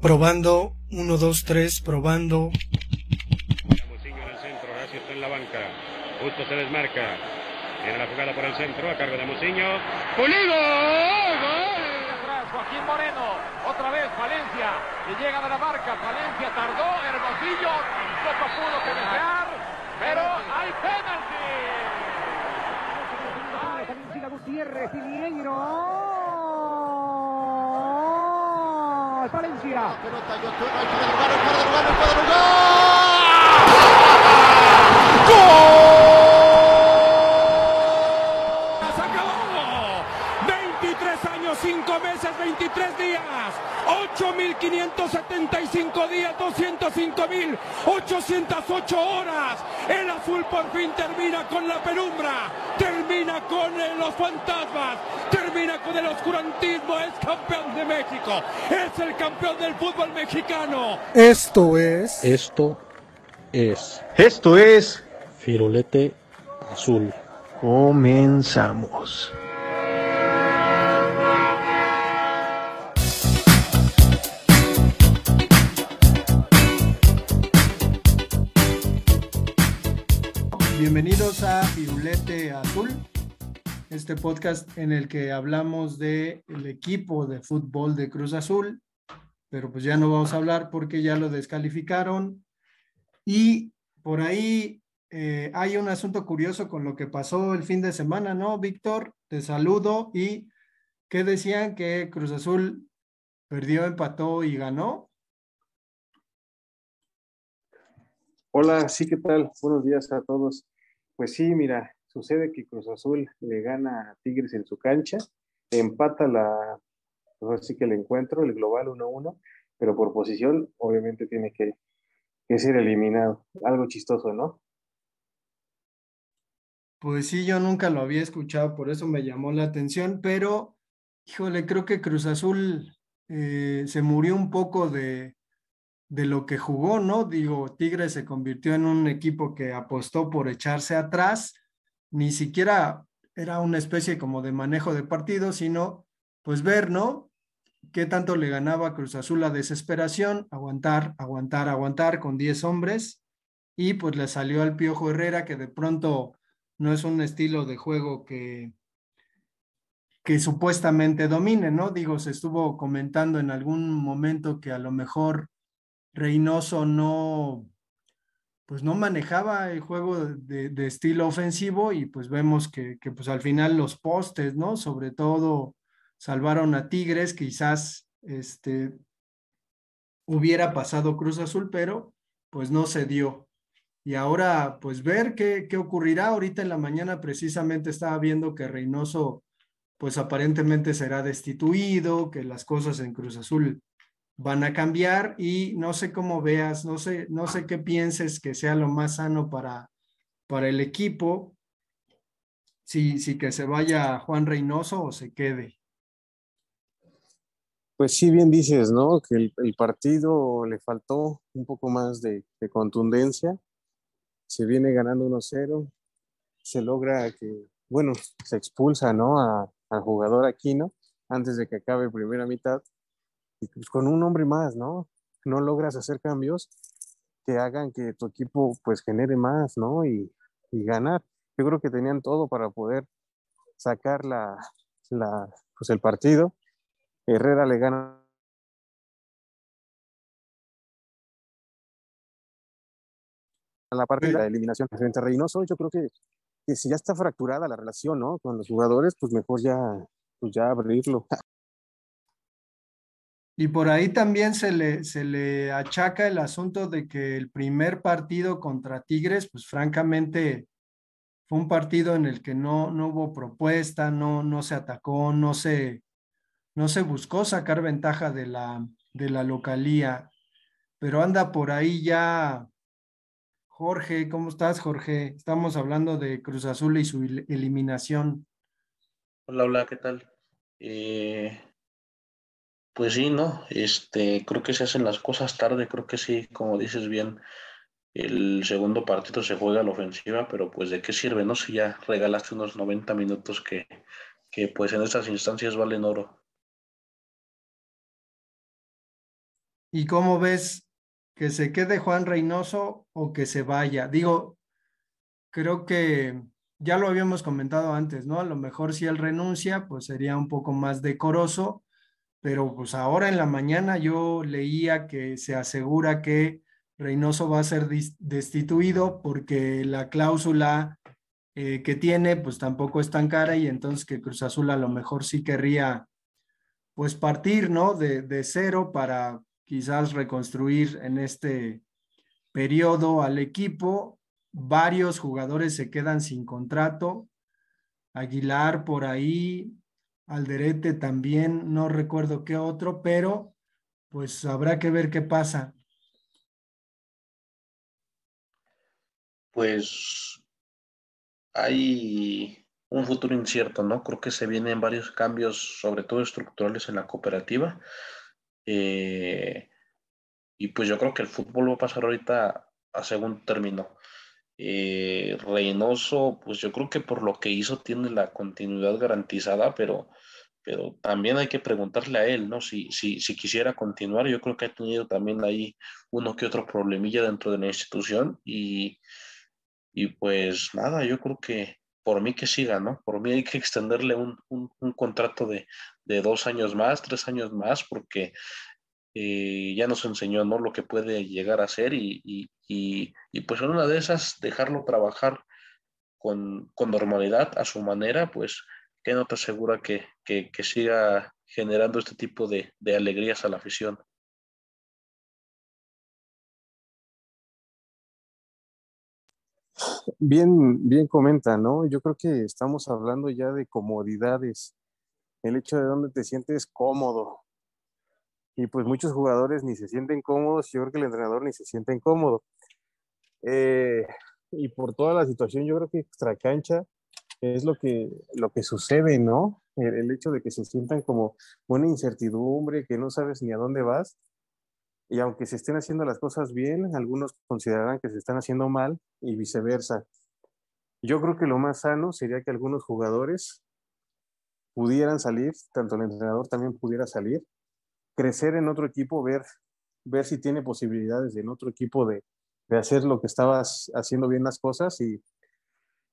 Probando, 1, 2, 3, probando. Muciño en el centro, Horacio está en la banca. Justo se desmarca. Viene la jugada por el centro, a cargo de Muciño. ¡Pulido! ¡Gol! Joaquín Moreno. Otra vez Valencia. Y llega de la marca. Valencia tardó. Hermosillo. Poco pudo que desear. Pero hay penalti. Valencia Gutiérrez y Mineiro. Valencia. Pelota y Otero, hay fuera de lugar, hay fuera de lugar, hay fuera de lugar. ¡Se acabó! 23 años, 5 meses, 23 días. 8.575 días, 205.808 horas. El azul por fin termina con la penumbra, termina con eh, los fantasmas, termina con el oscurantismo. Es campeón de México, es el campeón del fútbol mexicano. Esto es. Esto es Esto es Firulete Azul. Comenzamos. Bienvenidos a Pirulete Azul, este podcast en el que hablamos del el equipo de fútbol de Cruz Azul, pero pues ya no vamos a hablar porque ya lo descalificaron. Y por ahí eh, hay un asunto curioso con lo que pasó el fin de semana, ¿no? Víctor, te saludo y ¿qué decían que Cruz Azul perdió, empató y ganó? Hola, sí, ¿qué tal? Buenos días a todos. Pues sí, mira, sucede que Cruz Azul le gana a Tigres en su cancha, empata la, así que el encuentro, el global 1-1, pero por posición obviamente tiene que, que ser eliminado. Algo chistoso, ¿no? Pues sí, yo nunca lo había escuchado, por eso me llamó la atención, pero híjole, creo que Cruz Azul eh, se murió un poco de, de lo que jugó, ¿no? Digo, Tigres se convirtió en un equipo que apostó por echarse atrás, ni siquiera era una especie como de manejo de partido, sino pues ver, ¿no? Qué tanto le ganaba Cruz Azul la desesperación, aguantar, aguantar, aguantar con 10 hombres, y pues le salió al Piojo Herrera, que de pronto no es un estilo de juego que, que supuestamente domine, ¿no? Digo, se estuvo comentando en algún momento que a lo mejor Reynoso no, pues no manejaba el juego de, estilo ofensivo y pues vemos que, que, pues al final los postes, ¿no? Sobre todo salvaron a Tigres, quizás este hubiera pasado Cruz Azul, pero pues no se dio. Y ahora pues ver qué, qué ocurrirá. Ahorita en la mañana precisamente estaba viendo que Reynoso pues aparentemente será destituido, que las cosas en Cruz Azul van a cambiar y no sé cómo veas, no sé, no sé qué pienses que sea lo más sano para, para el equipo, si, si que se vaya Juan Reynoso o se quede. Pues sí, bien dices, ¿no? Que el, partido le faltó un poco más de, de contundencia. Se viene ganando 1-0, se logra que, bueno, se expulsa, ¿no? Al jugador Aquino antes de que acabe primera mitad y pues con un hombre más, ¿no? No logras hacer cambios que hagan que tu equipo pues genere más, ¿no? Y, y ganar. Yo creo que tenían todo para poder sacar la, la, pues el partido. Herrera le gana a la parte de la eliminación frente a Reynoso. Yo creo que, que si ya está fracturada la relación, ¿no? Con los jugadores, pues mejor ya, pues ya abrirlo. Y por ahí también se le, se le achaca el asunto de que el primer partido contra Tigres, pues francamente fue un partido en el que no, no hubo propuesta, no, no se atacó, no se, no se buscó sacar ventaja de la, de la localía. Pero anda por ahí ya Jorge, ¿cómo estás, Jorge? Estamos hablando de Cruz Azul y su eliminación. Hola, hola, ¿qué tal? Eh, pues sí, ¿no? Este, creo que se hacen las cosas tarde, creo que sí, como dices bien, el segundo partido se juega a la ofensiva, pero pues de qué sirve, ¿no? Si ya regalaste unos 90 minutos que, que pues en estas instancias valen oro. ¿Y cómo ves que se quede Juan Reynoso o que se vaya? Digo, creo que ya lo habíamos comentado antes, ¿no? A lo mejor si él renuncia, pues sería un poco más decoroso, pero pues ahora en la mañana yo leía que se asegura que Reynoso va a ser destituido porque la cláusula eh, que tiene pues tampoco es tan cara y entonces que Cruz Azul a lo mejor sí querría pues partir, ¿no? De, de cero para quizás reconstruir en este periodo al equipo. Varios jugadores se quedan sin contrato. Aguilar por ahí, Alderete también, no recuerdo qué otro, pero pues habrá que ver qué pasa. Pues hay un futuro incierto, ¿no? Creo que se vienen varios cambios, sobre todo estructurales en la cooperativa. Eh, y pues yo creo que el fútbol va a pasar ahorita a segundo término. Eh, Reynoso, pues yo creo que por lo que hizo tiene la continuidad garantizada, pero, pero también hay que preguntarle a él, ¿no? Si, si, si quisiera continuar, yo creo que ha tenido también ahí uno que otro problemilla dentro de la institución y, y pues nada, yo creo que por mí que siga, ¿no? Por mí hay que extenderle un, contrato de, dos años más, tres años más, porque eh, ya nos enseñó, ¿no? Lo que puede llegar a ser y, pues en una de esas dejarlo trabajar con, normalidad a su manera, pues que no te asegura que, siga generando este tipo de, de alegrías a la afición. Bien, bien comenta, ¿no? Yo creo que estamos hablando ya de comodidades, el hecho de dónde te sientes cómodo. Y pues muchos jugadores ni se sienten cómodos, yo creo que el entrenador ni se siente incómodo. Eh, y por toda la situación, yo creo que extra cancha es lo que, lo que sucede, ¿no? El, el hecho de que se sientan como una incertidumbre, que no sabes ni a dónde vas. Y aunque se estén haciendo las cosas bien, algunos considerarán que se están haciendo mal y viceversa. Yo creo que lo más sano sería que algunos jugadores pudieran salir, tanto el entrenador también pudiera salir, crecer en otro equipo, ver, ver si tiene posibilidades en otro equipo de, de hacer lo que estabas haciendo bien las cosas y,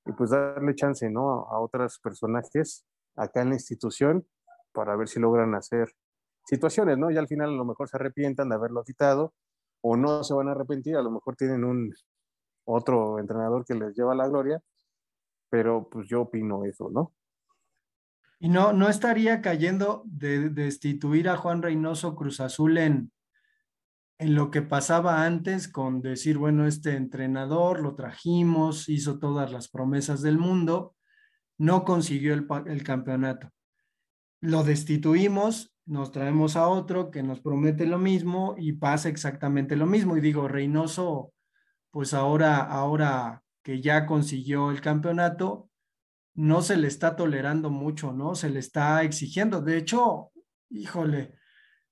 y pues darle chance ¿no? a otros personajes acá en la institución para ver si logran hacer situaciones, ¿no? Y al final a lo mejor se arrepientan de haberlo quitado o no se van a arrepentir, a lo mejor tienen un otro entrenador que les lleva la gloria, pero pues yo opino eso, ¿no? Y no, no estaría cayendo de, destituir a Juan Reynoso Cruz Azul en, en lo que pasaba antes con decir, bueno, este entrenador lo trajimos, hizo todas las promesas del mundo, no consiguió el, campeonato. Lo destituimos nos traemos a otro que nos promete lo mismo y pasa exactamente lo mismo. Y digo, Reynoso, pues ahora, ahora que ya consiguió el campeonato, no se le está tolerando mucho, ¿no? Se le está exigiendo. De hecho, híjole,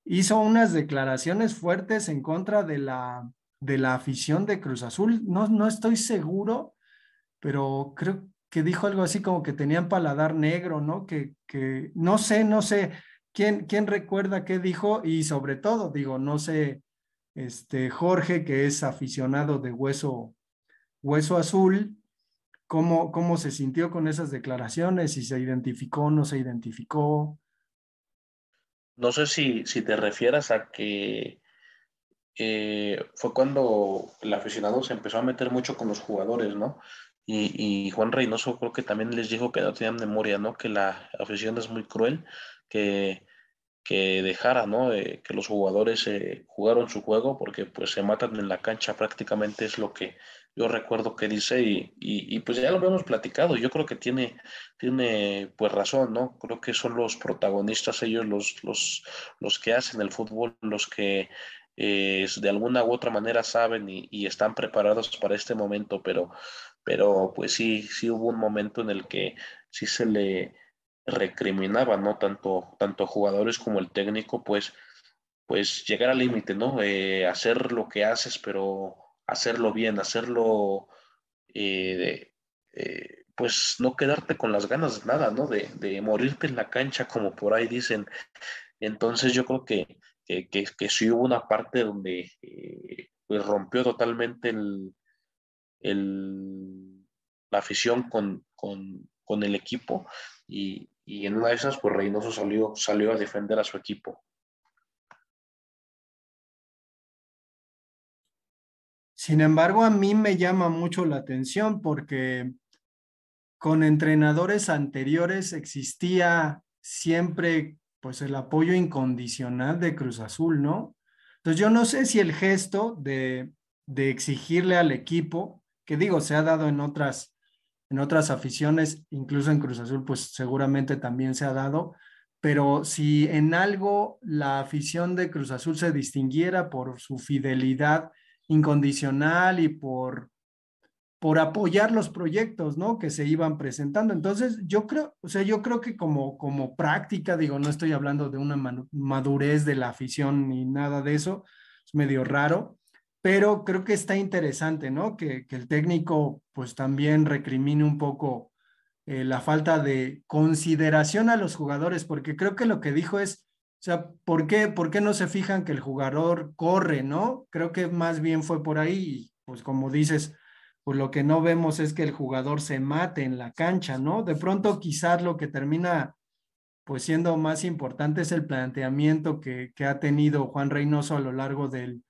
hizo unas declaraciones fuertes en contra de la, de la afición de Cruz Azul. No, no estoy seguro, pero creo que dijo algo así como que tenían paladar negro, ¿no? Que, que no sé, no sé ¿Quién, recuerda qué dijo? Y sobre todo, digo, no sé, este Jorge, que es aficionado de hueso, hueso azul, ¿cómo, cómo se sintió con esas declaraciones? Si se identificó, no se identificó. No sé si, si te refieras a que eh, fue cuando el aficionado se empezó a meter mucho con los jugadores, ¿no? Y, y, Juan Reynoso creo que también les dijo que no tenían memoria, ¿no? Que la afición es muy cruel que, que dejara, ¿no? Eh, que los jugadores eh, jugaron su juego porque pues se matan en la cancha prácticamente es lo que yo recuerdo que dice y, y, pues ya lo habíamos platicado, yo creo que tiene, tiene pues razón, ¿no? Creo que son los protagonistas ellos los, los, los que hacen el fútbol, los que eh, de alguna u otra manera saben y, están preparados para este momento, pero, pero pues sí, sí hubo un momento en el que sí se le recriminaba, ¿no? Tanto, tanto jugadores como el técnico, pues, pues llegar al límite, ¿no? Eh, hacer lo que haces, pero hacerlo bien, hacerlo, eh, eh, pues no quedarte con las ganas de nada, ¿no? De, de, morirte en la cancha, como por ahí dicen. Entonces yo creo que, que, que, sí hubo una parte donde eh, pues rompió totalmente el, el, la afición con, con, con el equipo y, y, en una de esas pues Reynoso salió, salió a defender a su equipo. Sin embargo, a mí me llama mucho la atención porque con entrenadores anteriores existía siempre pues el apoyo incondicional de Cruz Azul, ¿no? Entonces yo no sé si el gesto de, de exigirle al equipo, que digo, se ha dado en otras, en otras aficiones, incluso en Cruz Azul, pues seguramente también se ha dado, pero si en algo la afición de Cruz Azul se distinguiera por su fidelidad incondicional y por por apoyar los proyectos, ¿no? Que se iban presentando. Entonces, yo creo, o sea, yo creo que como, como práctica, digo, no estoy hablando de una madurez de la afición ni nada de eso, es medio raro, pero creo que está interesante, ¿no? Que, que el técnico, pues también recrimine un poco eh, la falta de consideración a los jugadores, porque creo que lo que dijo es, o sea, ¿por qué, ¿por qué no se fijan que el jugador corre, ¿no? Creo que más bien fue por ahí, pues como dices, pues lo que no vemos es que el jugador se mate en la cancha, ¿no? De pronto quizás lo que termina pues siendo más importante es el planteamiento que, ha tenido Juan Reynoso a lo largo del,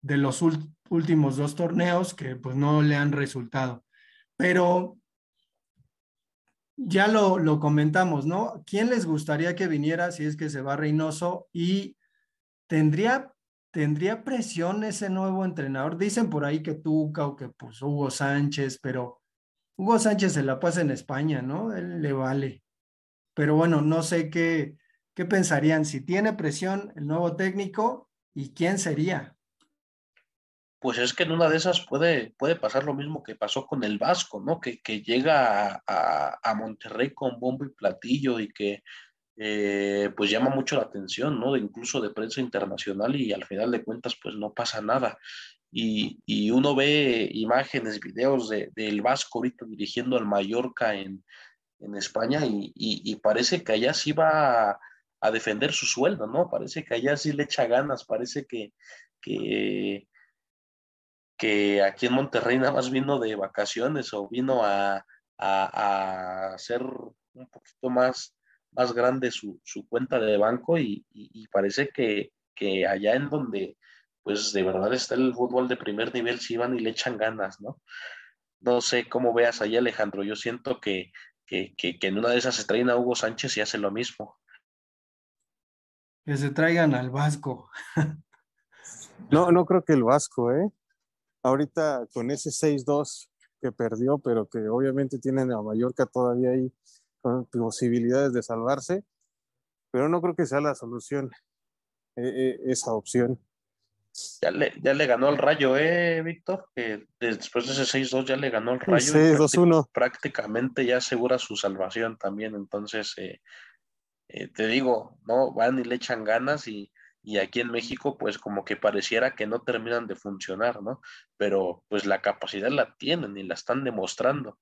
de los últimos dos torneos que pues no le han resultado. Pero ya lo, lo comentamos, ¿no? ¿Quién les gustaría que viniera si es que se va Reynoso y tendría ¿Tendría presión ese nuevo entrenador? Dicen por ahí que Tuca o que pues Hugo Sánchez, pero Hugo Sánchez se la pasa en España, ¿no? Él le vale. Pero bueno, no sé qué, qué pensarían, si tiene presión el nuevo técnico y quién sería. Pues es que en una de esas puede, puede pasar lo mismo que pasó con el Vasco, ¿no? Que, que llega a, a Monterrey con bombo y platillo y que eh, pues llama mucho la atención, ¿no? De, incluso de prensa internacional y al final de cuentas pues no pasa nada. Y, y uno ve imágenes, videos del de, Vasco ahorita dirigiendo al Mallorca en, en España y, y, parece que allá sí va a, a, defender su sueldo, ¿no? Parece que allá sí le echa ganas, parece que, que, que aquí en Monterrey nada más vino de vacaciones o vino a, a, a ser un poquito más más grande su, cuenta de banco y, parece que, allá en donde pues de verdad está el fútbol de primer nivel, si van y le echan ganas, ¿no? No sé cómo veas ahí, Alejandro. Yo siento que, que, en una de esas se traen a Hugo Sánchez y hace lo mismo. Que se traigan al Vasco. no, no creo que el Vasco, ¿eh? Ahorita con ese 6-2 que perdió, pero que obviamente tienen a Mallorca todavía ahí con posibilidades de salvarse, pero no creo que sea la solución eh, eh, esa opción. Ya le, ya le ganó el rayo, ¿eh, Víctor? Que después de ese 6-2 ya le ganó el rayo. 6-2-1. Prácticamente ya asegura su salvación también. Entonces, eh, te digo, no van y le echan ganas y, y aquí en México, pues como que pareciera que no terminan de funcionar, ¿no? Pero pues la capacidad la tienen y la están demostrando.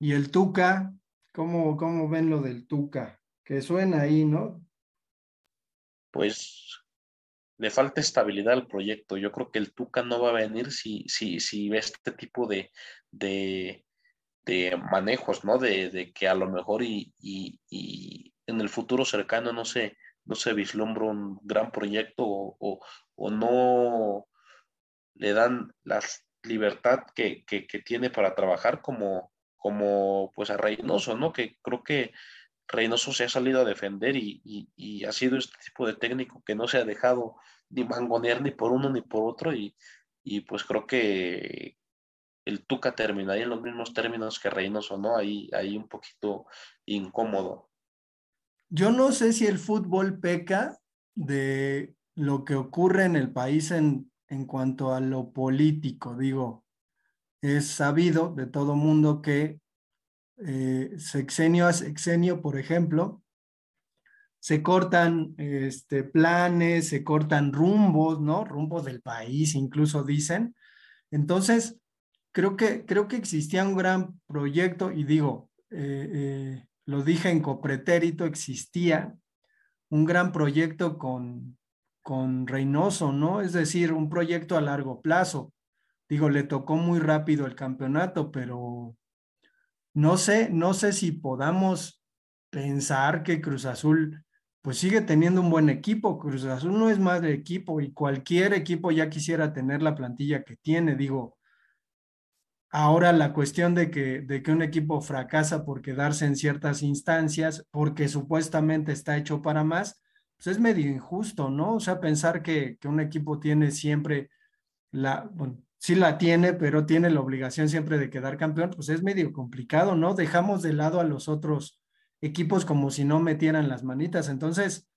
Y el Tuca, ¿cómo, cómo ven lo del Tuca? Que suena ahí, ¿no? Pues le falta estabilidad al proyecto. Yo creo que el Tuca no va a venir si, si, si ve este tipo de, de, manejos, ¿no? De, que a lo mejor y, y, en el futuro cercano no se, no se vislumbra un gran proyecto o, o, no le dan la libertad que, que, tiene para trabajar como, como pues a Reynoso, ¿no? Que creo que Reynoso se ha salido a defender y, ha sido este tipo de técnico que no se ha dejado ni mangonear ni por uno ni por otro y, pues creo que el Tuca terminaría en los mismos términos que Reynoso, ¿no? Ahí, ahí un poquito incómodo. Yo no sé si el fútbol peca de lo que ocurre en el país en, en cuanto a lo político, digo, es sabido de todo mundo que eh, sexenio a sexenio, por ejemplo, se cortan este, planes, se cortan rumbos, ¿no? Rumbos del país, incluso dicen. Entonces, creo que, creo que existía un gran proyecto y digo, eh, eh, lo dije en copretérito, existía un gran proyecto con, con Reynoso, ¿no? Es decir, un proyecto a largo plazo. Digo, le tocó muy rápido el campeonato, pero no sé, no sé si podamos pensar que Cruz Azul pues sigue teniendo un buen equipo. Cruz Azul no es más de equipo y cualquier equipo ya quisiera tener la plantilla que tiene. Digo, ahora la cuestión de que, de que un equipo fracasa por quedarse en ciertas instancias, porque supuestamente está hecho para más, pues es medio injusto, ¿no? O sea, pensar que, que un equipo tiene siempre la, bueno, sí la tiene, pero tiene la obligación siempre de quedar campeón, pues es medio complicado, ¿no? Dejamos de lado a los otros equipos como si no metieran las manitas. Entonces,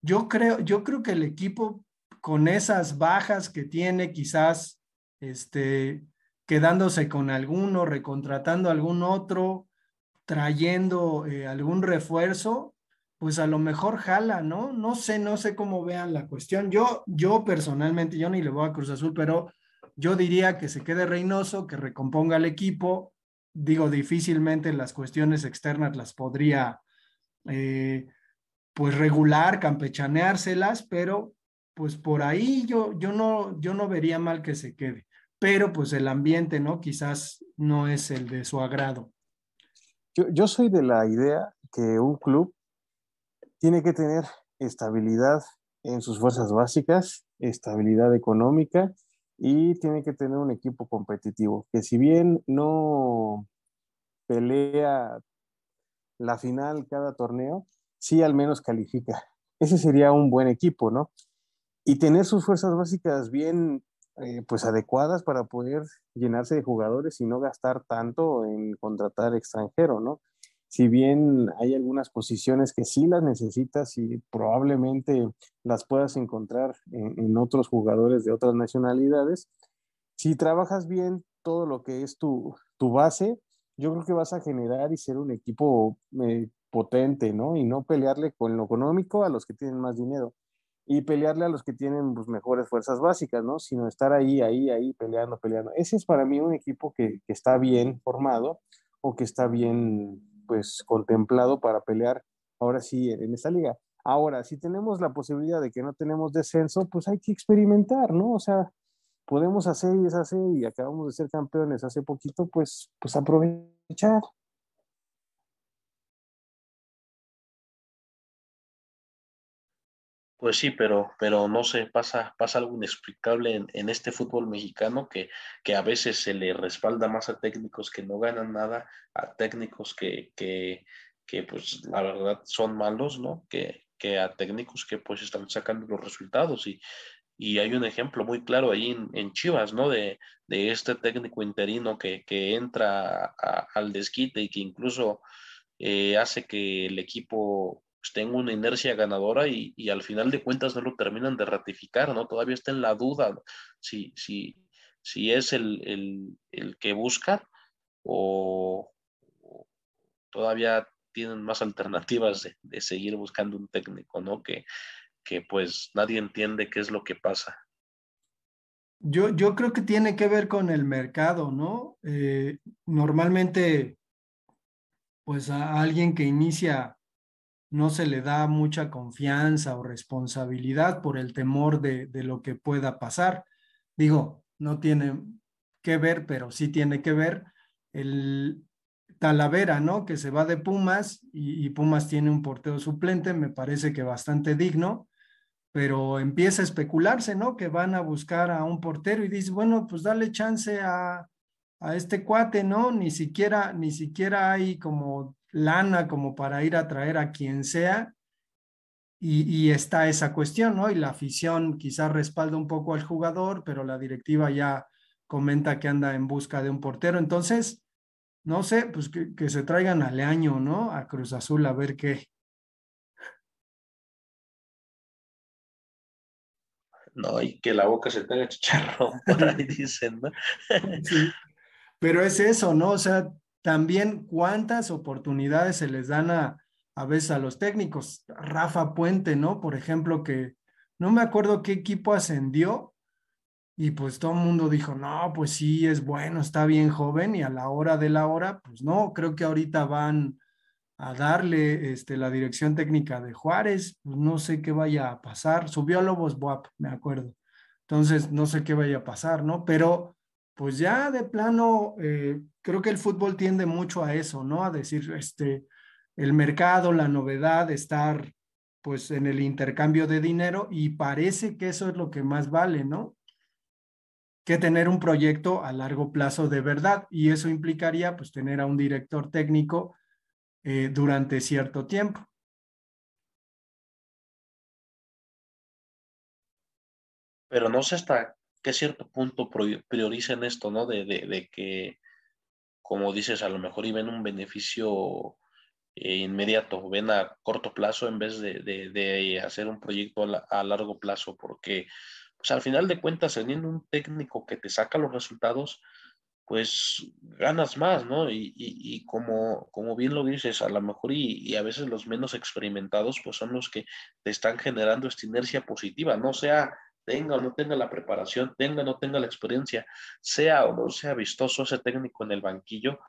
yo creo, yo creo que el equipo con esas bajas que tiene, quizás este, quedándose con alguno, recontratando algún otro, trayendo eh, algún refuerzo, pues a lo mejor jala, ¿no? No sé, no sé cómo vean la cuestión. Yo, yo personalmente, yo ni le voy a Cruz Azul, pero yo diría que se quede Reynoso, que recomponga al equipo, digo, difícilmente las cuestiones externas las podría, eh, pues, regular, campechaneárselas, pero pues por ahí yo, yo, no, yo no vería mal que se quede. Pero pues el ambiente, ¿no? Quizás no es el de su agrado. Yo, yo soy de la idea que un club tiene que tener estabilidad en sus fuerzas básicas, estabilidad económica y tiene que tener un equipo competitivo, que si bien no pelea la final cada torneo, sí al menos califica. Ese sería un buen equipo, ¿no? Y tener sus fuerzas básicas bien, eh, pues adecuadas para poder llenarse de jugadores y no gastar tanto en contratar extranjero, ¿no? si bien hay algunas posiciones que sí las necesitas y probablemente las puedas encontrar en, otros jugadores de otras nacionalidades, si trabajas bien todo lo que es tu, base, yo creo que vas a generar y ser un equipo eh, potente, ¿no? Y no pelearle con lo económico a los que tienen más dinero y pelearle a los que tienen pues, mejores fuerzas básicas, ¿no? Sino estar ahí, ahí, ahí, peleando, peleando. Ese es para mí un equipo que, que está bien formado o que está bien pues contemplado para pelear ahora sí en esta liga. Ahora, si tenemos la posibilidad de que no tenemos descenso, pues hay que experimentar, ¿no? O sea, podemos hacer y deshacer y acabamos de ser campeones hace poquito, pues, pues aprovechar. Pues sí, pero, pero no sé, pasa, pasa algo inexplicable en, en, este fútbol mexicano que, que a veces se le respalda más a técnicos que no ganan nada, a técnicos que, que, pues la verdad son malos, ¿no? Que, que a técnicos que pues están sacando los resultados y, y hay un ejemplo muy claro ahí en, en Chivas, ¿no? De, de, este técnico interino que, que entra al desquite y que incluso eh, hace que el equipo pues, tengo una inercia ganadora y, y, al final de cuentas no lo terminan de ratificar, ¿no? Todavía está en la duda si, si, si es el, el, el que buscan o, todavía tienen más alternativas de, de, seguir buscando un técnico, ¿no? Que, que pues nadie entiende qué es lo que pasa. Yo, yo creo que tiene que ver con el mercado, ¿no? Eh, normalmente, pues a alguien que inicia no se le da mucha confianza o responsabilidad por el temor de, de, lo que pueda pasar. Digo, no tiene que ver, pero sí tiene que ver el Talavera, ¿no? Que se va de Pumas y, Pumas tiene un porteo suplente, me parece que bastante digno, pero empieza a especularse, ¿no? Que van a buscar a un portero y dice, bueno, pues dale chance a, a este cuate, ¿no? Ni siquiera, ni siquiera hay como lana como para ir a traer a quien sea. Y, y, está esa cuestión, ¿no? Y la afición quizás respalda un poco al jugador, pero la directiva ya comenta que anda en busca de un portero. Entonces, no sé, pues que, que se traigan al año, ¿no? A Cruz Azul a ver qué. No, y que la boca se tenga chicharrón, por ahí dicen, ¿no? sí. Pero es eso, ¿no? O sea, también cuántas oportunidades se les dan a, a veces a los técnicos. Rafa Puente, ¿no? Por ejemplo, que no me acuerdo qué equipo ascendió y pues todo el mundo dijo, no, pues sí, es bueno, está bien joven y a la hora de la hora, pues no, creo que ahorita van a darle este, la dirección técnica de Juárez, pues no sé qué vaya a pasar. Subió a Lobos Buap, me acuerdo. Entonces, no sé qué vaya a pasar, ¿no? Pero, pues ya de plano, eh, creo que el fútbol tiende mucho a eso, ¿no? A decir, este, el mercado, la novedad, estar pues en el intercambio de dinero y parece que eso es lo que más vale, ¿no? Que tener un proyecto a largo plazo de verdad y eso implicaría pues tener a un director técnico eh, durante cierto tiempo. Pero no sé hasta qué cierto punto prioricen esto, ¿no? De, de, que, como dices, a lo mejor y ven un beneficio eh, inmediato, ven a corto plazo en vez de, de hacer un proyecto a, a, largo plazo, porque pues al final de cuentas, teniendo un técnico que te saca los resultados, pues ganas más, ¿no? Y, como, como bien lo dices, a lo mejor y, a veces los menos experimentados, pues son los que te están generando esta inercia positiva, no sea tenga o no tenga la preparación, tenga o no tenga la experiencia, sea o no sea vistoso ese técnico en el banquillo,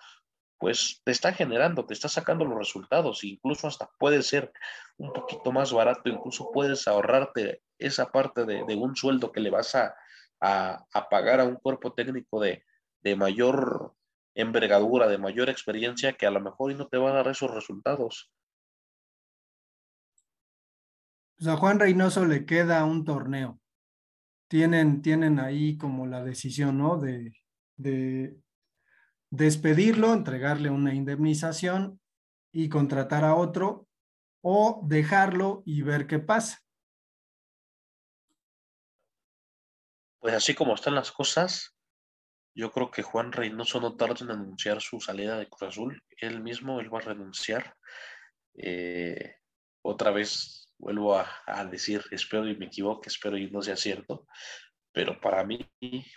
pues te está generando, te está sacando los resultados, incluso hasta puede ser un poquito más barato, incluso puedes ahorrarte esa parte de, un sueldo que le vas a, a pagar a un cuerpo técnico de, mayor envergadura, de mayor experiencia, que a lo mejor no te va a dar esos resultados. Pues a Juan Reynoso le queda un torneo. Tienen, tienen ahí como la decisión, ¿no? De, de despedirlo, entregarle una indemnización y contratar a otro o dejarlo y ver qué pasa. Pues así como están las cosas, yo creo que Juan Reynoso no tarda en anunciar su salida de Cruz Azul. Él mismo, él va a renunciar. Eh, otra vez vuelvo a, decir, espero y me equivoque, espero y no sea cierto, pero para mí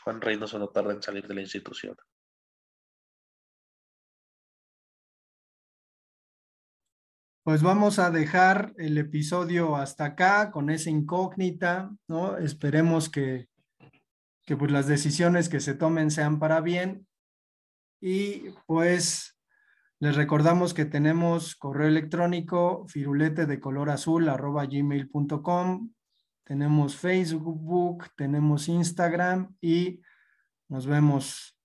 Juan Reynoso no tarda en salir de la institución. Pues vamos a dejar el episodio hasta acá con esa incógnita, ¿no? Esperemos que, que pues las decisiones que se tomen sean para bien. Y pues les recordamos que tenemos correo electrónico firulete de color azul arroba gmail.com, tenemos Facebook, tenemos Instagram y nos vemos